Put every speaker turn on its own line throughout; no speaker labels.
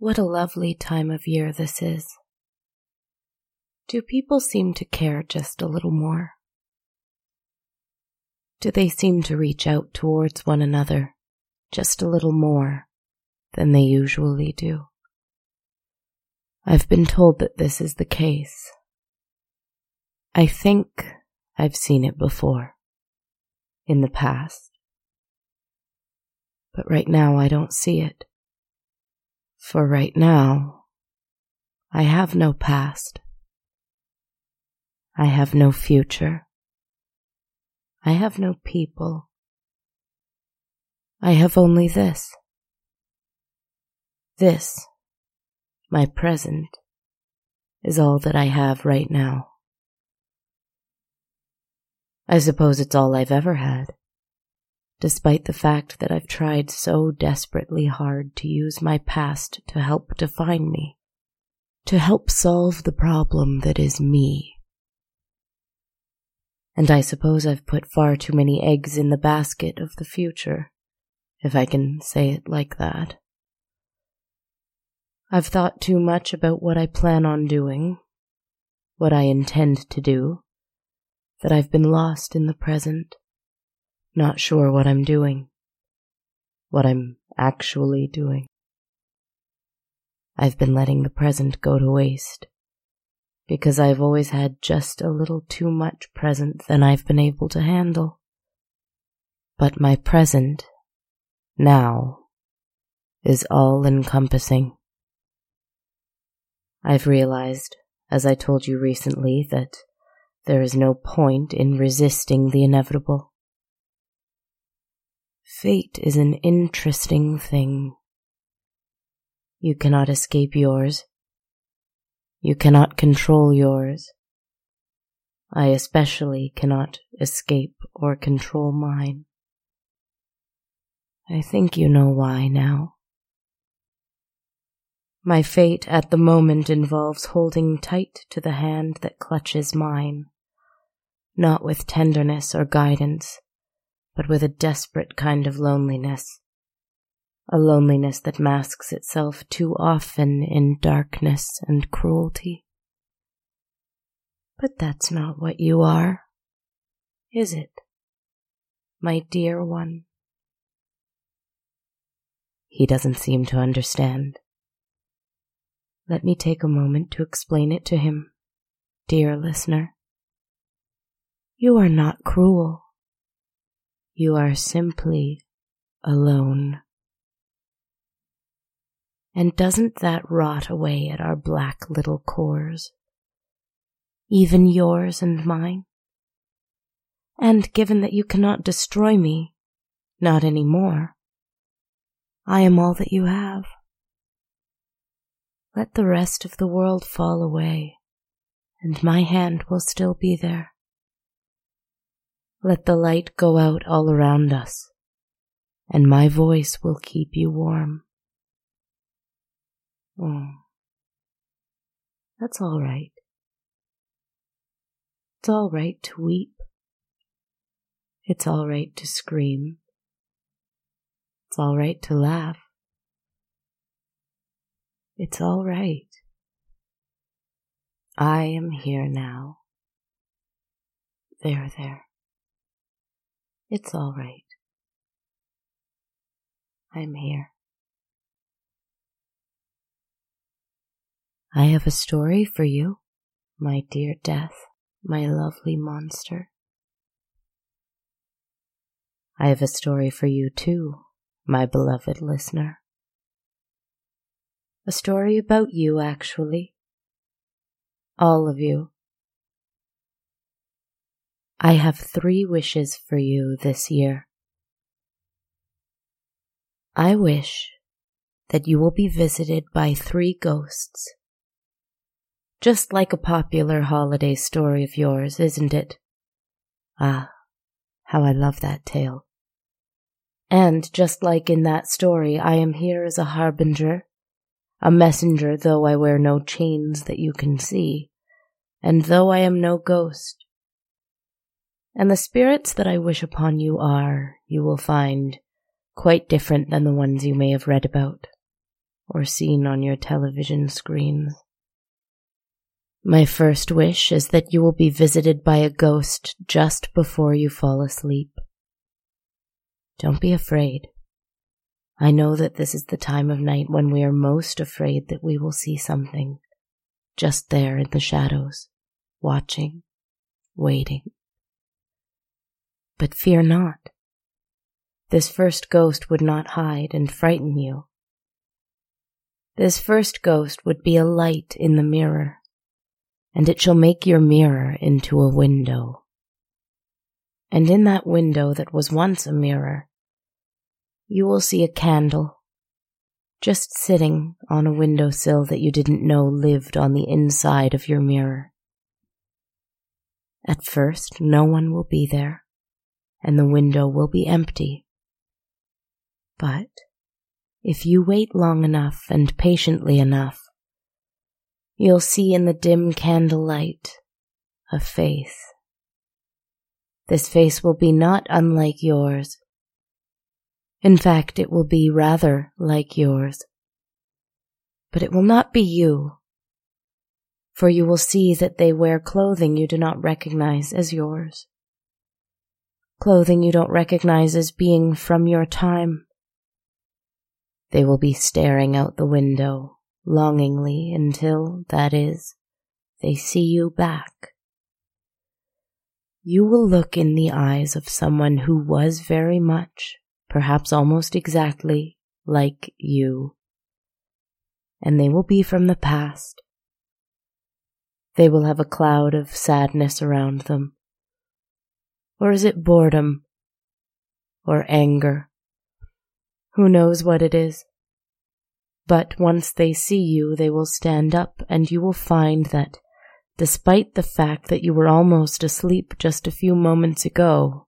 What a lovely time of year this is. Do people seem to care just a little more? Do they seem to reach out towards one another just a little more than they usually do? I've been told that this is the case. I think I've seen it before in the past. But right now I don't see it. For right now, I have no past. I have no future. I have no people. I have only this. This, my present, is all that I have right now. I suppose it's all I've ever had despite the fact that I've tried so desperately hard to use my past to help define me, to help solve the problem that is me. And I suppose I've put far too many eggs in the basket of the future, if I can say it like that. I've thought too much about what I plan on doing, what I intend to do, that I've been lost in the present not sure what I'm doing, what I'm actually doing. I've been letting the present go to waste because I've always had just a little too much present than I've been able to handle. But my present, now, is all encompassing. I've realized, as I told you recently, that there is no point in resisting the inevitable. Fate is an interesting thing. You cannot escape yours. You cannot control yours. I especially cannot escape or control mine. I think you know why now. My fate at the moment involves holding tight to the hand that clutches mine, not with tenderness or guidance, but with a desperate kind of loneliness. A loneliness that masks itself too often in darkness and cruelty. But that's not what you are, is it, my dear one? He doesn't seem to understand. Let me take a moment to explain it to him, dear listener. You are not cruel. You are simply alone. And doesn't that rot away at our black little cores? Even yours and mine? And given that you cannot destroy me, not any more, I am all that you have. Let the rest of the world fall away, and my hand will still be there. Let the light go out all around us, and my voice will keep you warm. Oh, that's all right. It's all right to weep. It's all right to scream. It's all right to laugh. It's all right. I am here now. There, there. It's all right. I'm here. I have a story for you, my dear death, my lovely monster. I have a story for you too, my beloved listener. A story about you, actually. All of you. I have three wishes for you this year. I wish that you will be visited by three ghosts. Just like a popular holiday story of yours, isn't it? Ah, how I love that tale. And just like in that story, I am here as a harbinger, a messenger, though I wear no chains that you can see, and though I am no ghost, and the spirits that I wish upon you are, you will find, quite different than the ones you may have read about, or seen on your television screens. My first wish is that you will be visited by a ghost just before you fall asleep. Don't be afraid. I know that this is the time of night when we are most afraid that we will see something just there in the shadows, watching, waiting. But fear not. This first ghost would not hide and frighten you. This first ghost would be a light in the mirror, and it shall make your mirror into a window. And in that window that was once a mirror, you will see a candle just sitting on a windowsill that you didn't know lived on the inside of your mirror. At first, no one will be there, and the window will be empty. But if you wait long enough and patiently enough, you'll see in the dim candlelight a face. This face will be not unlike yours. In fact, it will be rather like yours. But it will not be you, for you will see that they wear clothing you do not recognize as yours. Clothing you don't recognize as being from your time. They will be staring out the window longingly until, that is, they see you back. You will look in the eyes of someone who was very much, perhaps almost exactly, like you. And they will be from the past. They will have a cloud of sadness around them. Or is it boredom? Or anger? Who knows what it is? But once they see you, they will stand up, and you will find that, despite the fact that you were almost asleep just a few moments ago,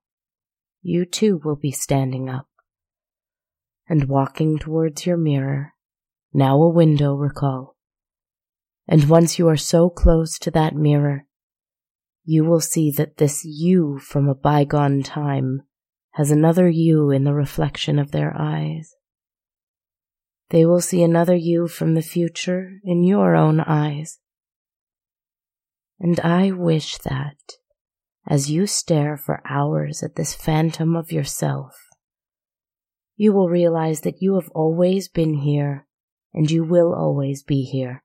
you too will be standing up and walking towards your mirror, now a window, recall. And once you are so close to that mirror, you will see that this you from a bygone time has another you in the reflection of their eyes. They will see another you from the future in your own eyes. And I wish that, as you stare for hours at this phantom of yourself, you will realize that you have always been here and you will always be here.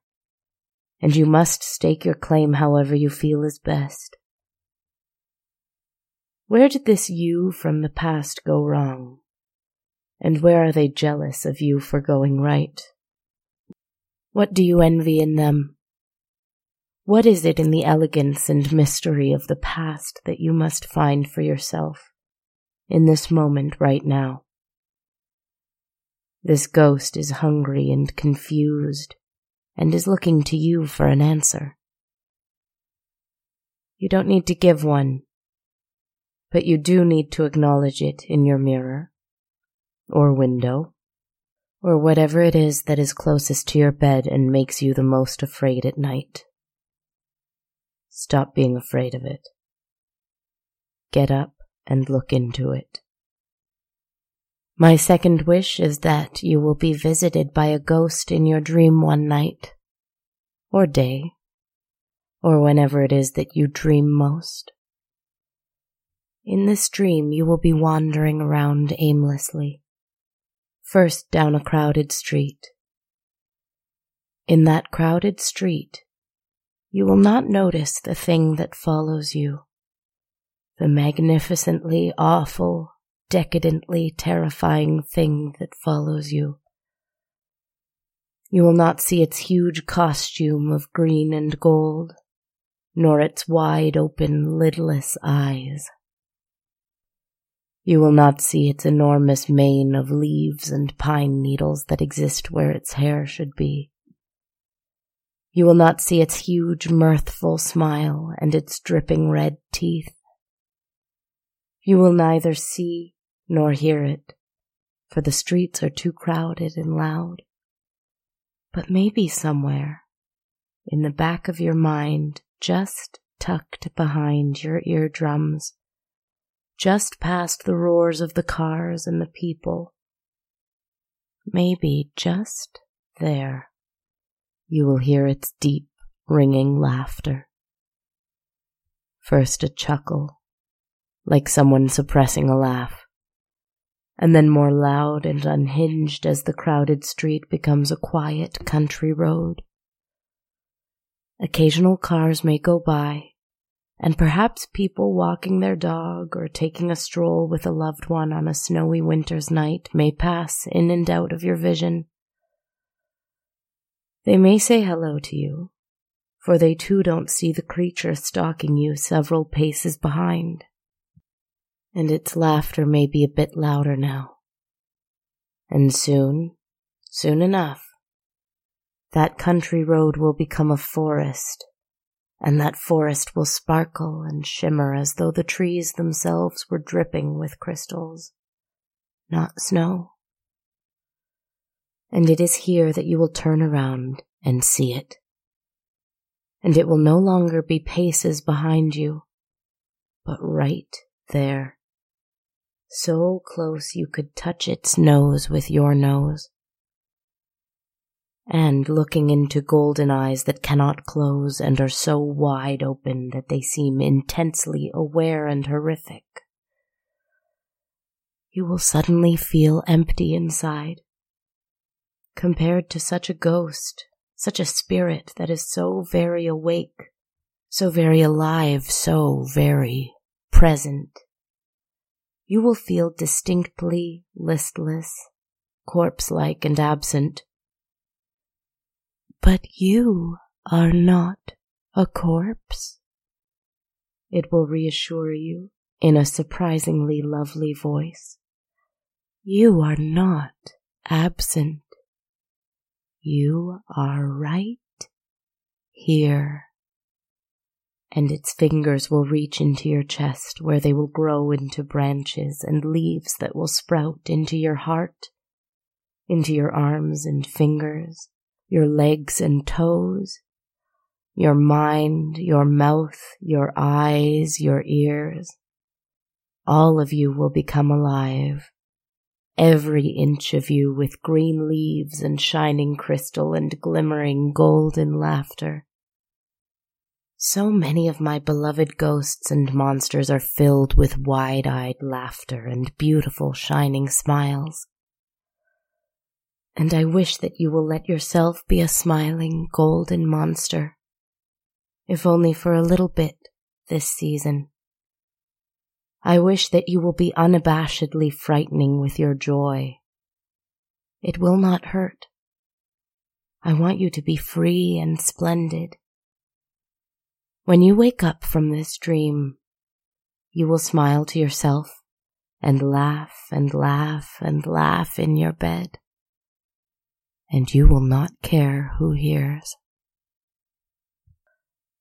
And you must stake your claim however you feel is best. Where did this you from the past go wrong? And where are they jealous of you for going right? What do you envy in them? What is it in the elegance and mystery of the past that you must find for yourself in this moment right now? This ghost is hungry and confused and is looking to you for an answer. You don't need to give one, but you do need to acknowledge it in your mirror or window or whatever it is that is closest to your bed and makes you the most afraid at night. Stop being afraid of it. Get up and look into it. My second wish is that you will be visited by a ghost in your dream one night, or day, or whenever it is that you dream most. In this dream, you will be wandering around aimlessly, first down a crowded street. In that crowded street, you will not notice the thing that follows you, the magnificently awful decadently terrifying thing that follows you. You will not see its huge costume of green and gold, nor its wide open, lidless eyes. You will not see its enormous mane of leaves and pine needles that exist where its hair should be. You will not see its huge, mirthful smile and its dripping red teeth. You will neither see nor hear it, for the streets are too crowded and loud. But maybe somewhere, in the back of your mind, just tucked behind your eardrums, just past the roars of the cars and the people, maybe just there, you will hear its deep, ringing laughter. First a chuckle, like someone suppressing a laugh, and then more loud and unhinged as the crowded street becomes a quiet country road. Occasional cars may go by, and perhaps people walking their dog or taking a stroll with a loved one on a snowy winter's night may pass in and out of your vision. They may say hello to you, for they too don't see the creature stalking you several paces behind. And its laughter may be a bit louder now. And soon, soon enough, that country road will become a forest and that forest will sparkle and shimmer as though the trees themselves were dripping with crystals, not snow. And it is here that you will turn around and see it. And it will no longer be paces behind you, but right there, so close you could touch its nose with your nose and looking into golden eyes that cannot close and are so wide open that they seem intensely aware and horrific. You will suddenly feel empty inside, compared to such a ghost, such a spirit that is so very awake, so very alive, so very present. You will feel distinctly listless, corpse like, and absent but you are not a corpse. It will reassure you in a surprisingly lovely voice. You are not absent. You are right here. And its fingers will reach into your chest where they will grow into branches and leaves that will sprout into your heart, into your arms and fingers, your legs and toes, your mind, your mouth, your eyes, your ears. All of you will become alive. Every inch of you with green leaves and shining crystal and glimmering golden laughter. So many of my beloved ghosts and monsters are filled with wide eyed laughter and beautiful shining smiles and I wish that you will let yourself be a smiling golden monster, if only for a little bit this season. I wish that you will be unabashedly frightening with your joy. It will not hurt. I want you to be free and splendid. When you wake up from this dream, you will smile to yourself and laugh and laugh and laugh in your bed and you will not care who hears.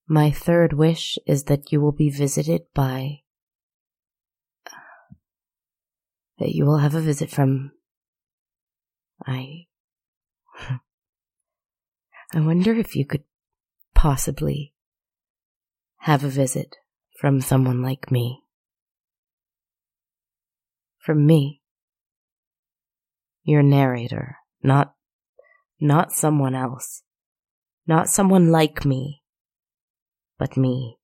My third wish is that you will be visited by, that you will have a visit from, I, I wonder if you could possibly have a visit from someone like me. From me, your narrator, not not someone else, not someone like me, but me.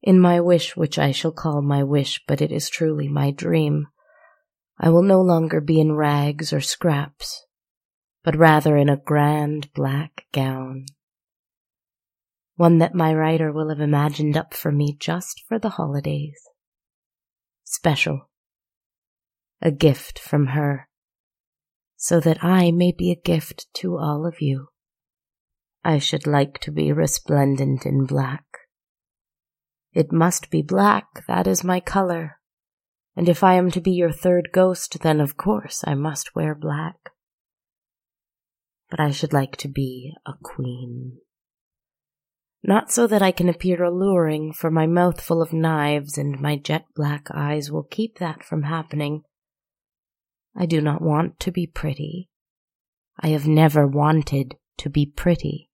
In my wish, which I shall call my wish, but it is truly my dream, I will no longer be in rags or scraps, but rather in a grand black gown. One that my writer will have imagined up for me just for the holidays. Special. A gift from her so that I may be a gift to all of you. I should like to be resplendent in black. It must be black, that is my color. And if I am to be your third ghost, then of course I must wear black. But I should like to be a queen. Not so that I can appear alluring, for my mouth full of knives and my jet black eyes will keep that from happening I do not want to be pretty. I have never wanted to be pretty.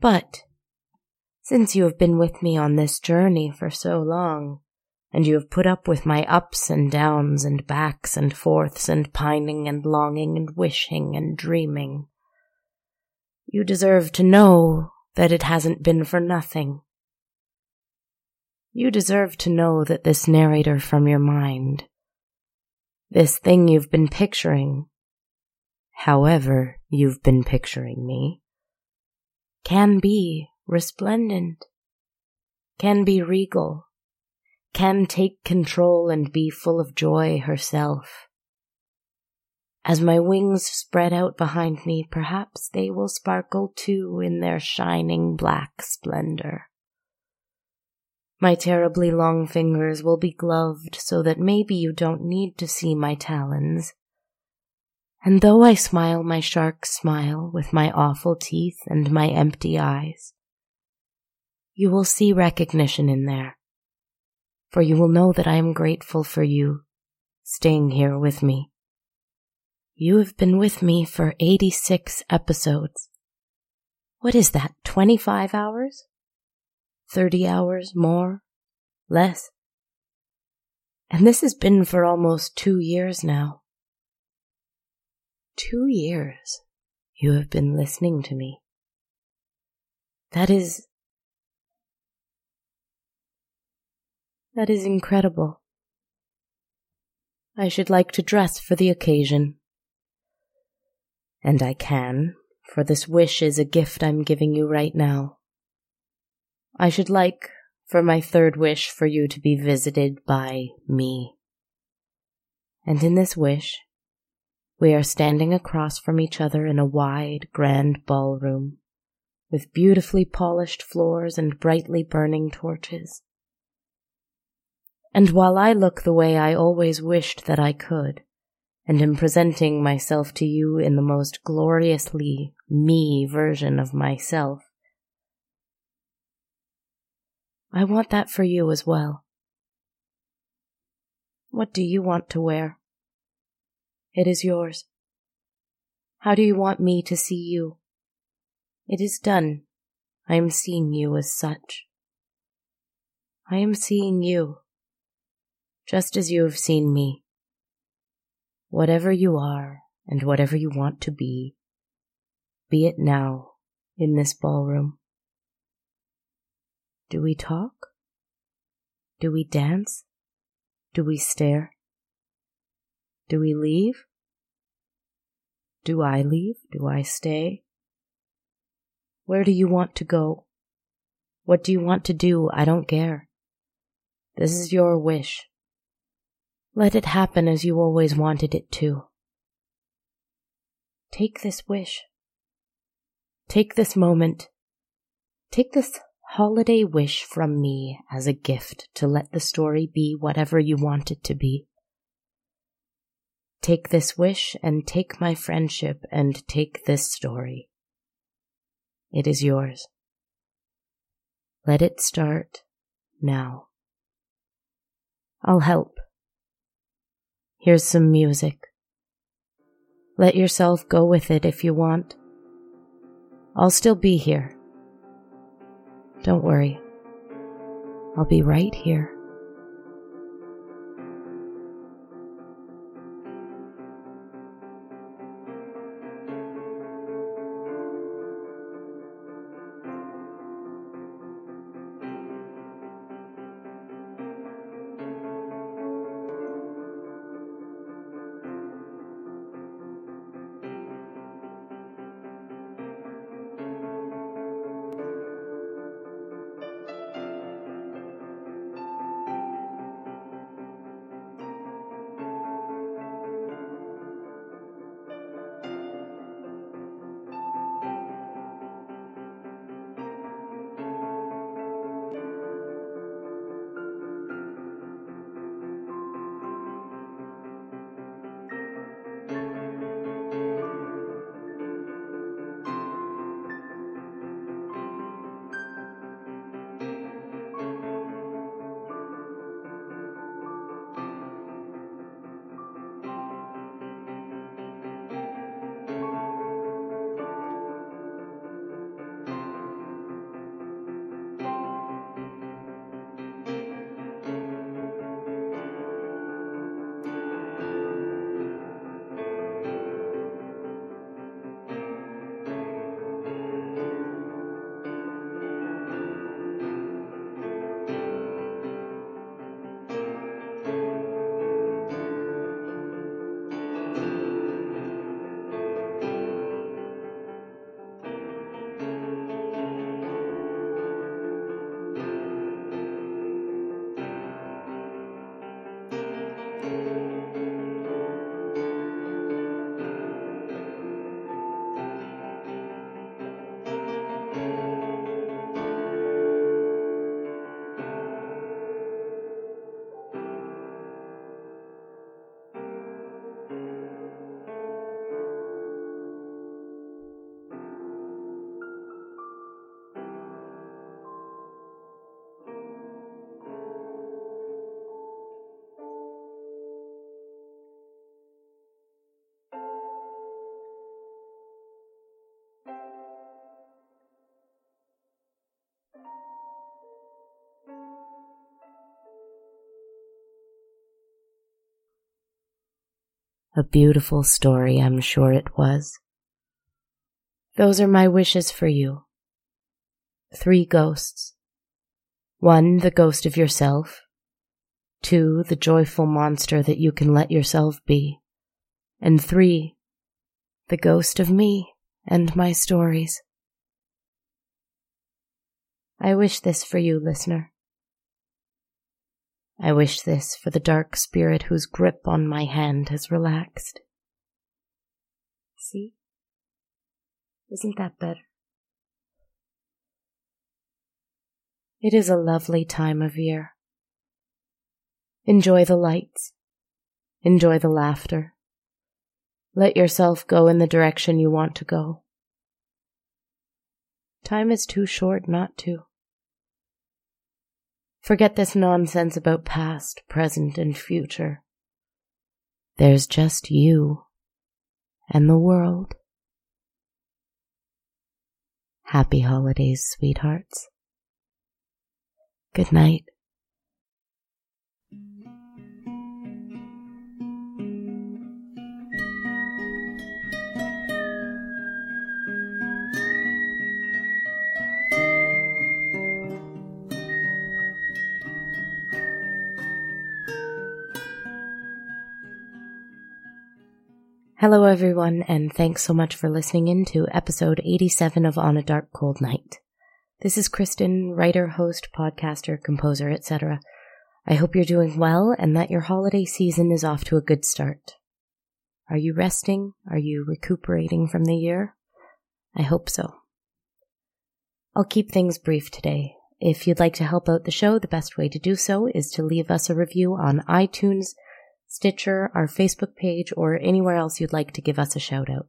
But since you have been with me on this journey for so long, and you have put up with my ups and downs and backs and forths and pining and longing and wishing and dreaming. You deserve to know that it hasn't been for nothing. You deserve to know that this narrator from your mind, this thing you've been picturing, however you've been picturing me, can be resplendent, can be regal, can take control and be full of joy herself. As my wings spread out behind me, perhaps they will sparkle too in their shining black splendor. My terribly long fingers will be gloved so that maybe you don't need to see my talons. And though I smile my shark smile with my awful teeth and my empty eyes, you will see recognition in there, for you will know that I am grateful for you staying here with me. You have been with me for 86 episodes. What is that, 25 hours? 30 hours more? Less? And this has been for almost two years now. Two years you have been listening to me. That is. That is incredible. I should like to dress for the occasion. And I can, for this wish is a gift I'm giving you right now. I should like, for my third wish, for you to be visited by me. And in this wish, we are standing across from each other in a wide, grand ballroom, with beautifully polished floors and brightly burning torches. And while I look the way I always wished that I could, and am presenting myself to you in the most gloriously me version of myself. I want that for you as well. What do you want to wear? It is yours. How do you want me to see you? It is done. I am seeing you as such. I am seeing you, just as you have seen me. Whatever you are and whatever you want to be, be it now in this ballroom. Do we talk? Do we dance? Do we stare? Do we leave? Do I leave? Do I stay? Where do you want to go? What do you want to do? I don't care. This is your wish. Let it happen as you always wanted it to. Take this wish. Take this moment. Take this holiday wish from me as a gift to let the story be whatever you want it to be. Take this wish and take my friendship and take this story. It is yours. Let it start now. I'll help. Here's some music. Let yourself go with it if you want. I'll still be here. Don't worry. I'll be right here. A beautiful story, I'm sure it was. Those are my wishes for you. Three ghosts. One, the ghost of yourself. Two, the joyful monster that you can let yourself be. And three, the ghost of me and my stories. I wish this for you, listener. I wish this for the dark spirit whose grip on my hand has relaxed. See? Isn't that better? It is a lovely time of year. Enjoy the lights. Enjoy the laughter. Let yourself go in the direction you want to go. Time is too short not to. Forget this nonsense about past, present, and future. There's just you and the world. Happy holidays, sweethearts. Good night. Hello, everyone, and thanks so much for listening in to episode 87 of On a Dark Cold Night. This is Kristen, writer, host, podcaster, composer, etc. I hope you're doing well and that your holiday season is off to a good start. Are you resting? Are you recuperating from the year? I hope so. I'll keep things brief today. If you'd like to help out the show, the best way to do so is to leave us a review on iTunes, Stitcher, our Facebook page, or anywhere else you'd like to give us a shout out.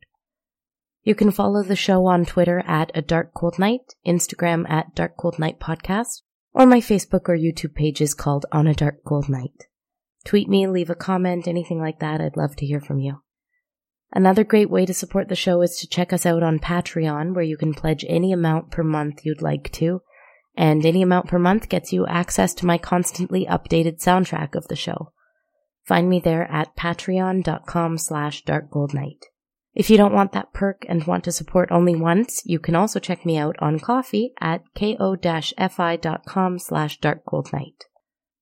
You can follow the show on Twitter at A Dark Cold Night, Instagram at Dark Cold Night Podcast, or my Facebook or YouTube pages called On a Dark Cold Night. Tweet me, leave a comment, anything like that. I'd love to hear from you. Another great way to support the show is to check us out on Patreon, where you can pledge any amount per month you'd like to, and any amount per month gets you access to my constantly updated soundtrack of the show. Find me there at patreon.com slash darkcoldnight. If you don't want that perk and want to support only once, you can also check me out on Ko-fi at ko-fi.com slash darkcoldnight.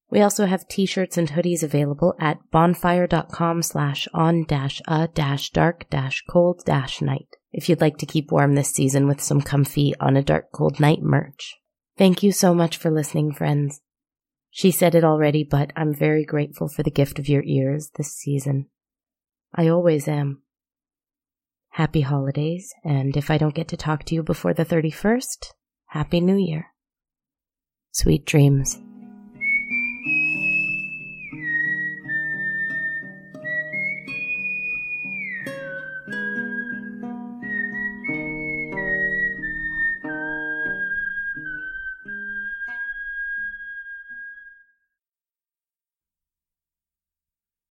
We also have t-shirts and hoodies available at bonfire.com slash on dash a dash dark dash cold dash night if you'd like to keep warm this season with some comfy on a dark cold night merch. Thank you so much for listening, friends. She said it already, but I'm very grateful for the gift of your ears this season. I always am. Happy holidays, and if I don't get to talk to you before the 31st, Happy New Year. Sweet dreams.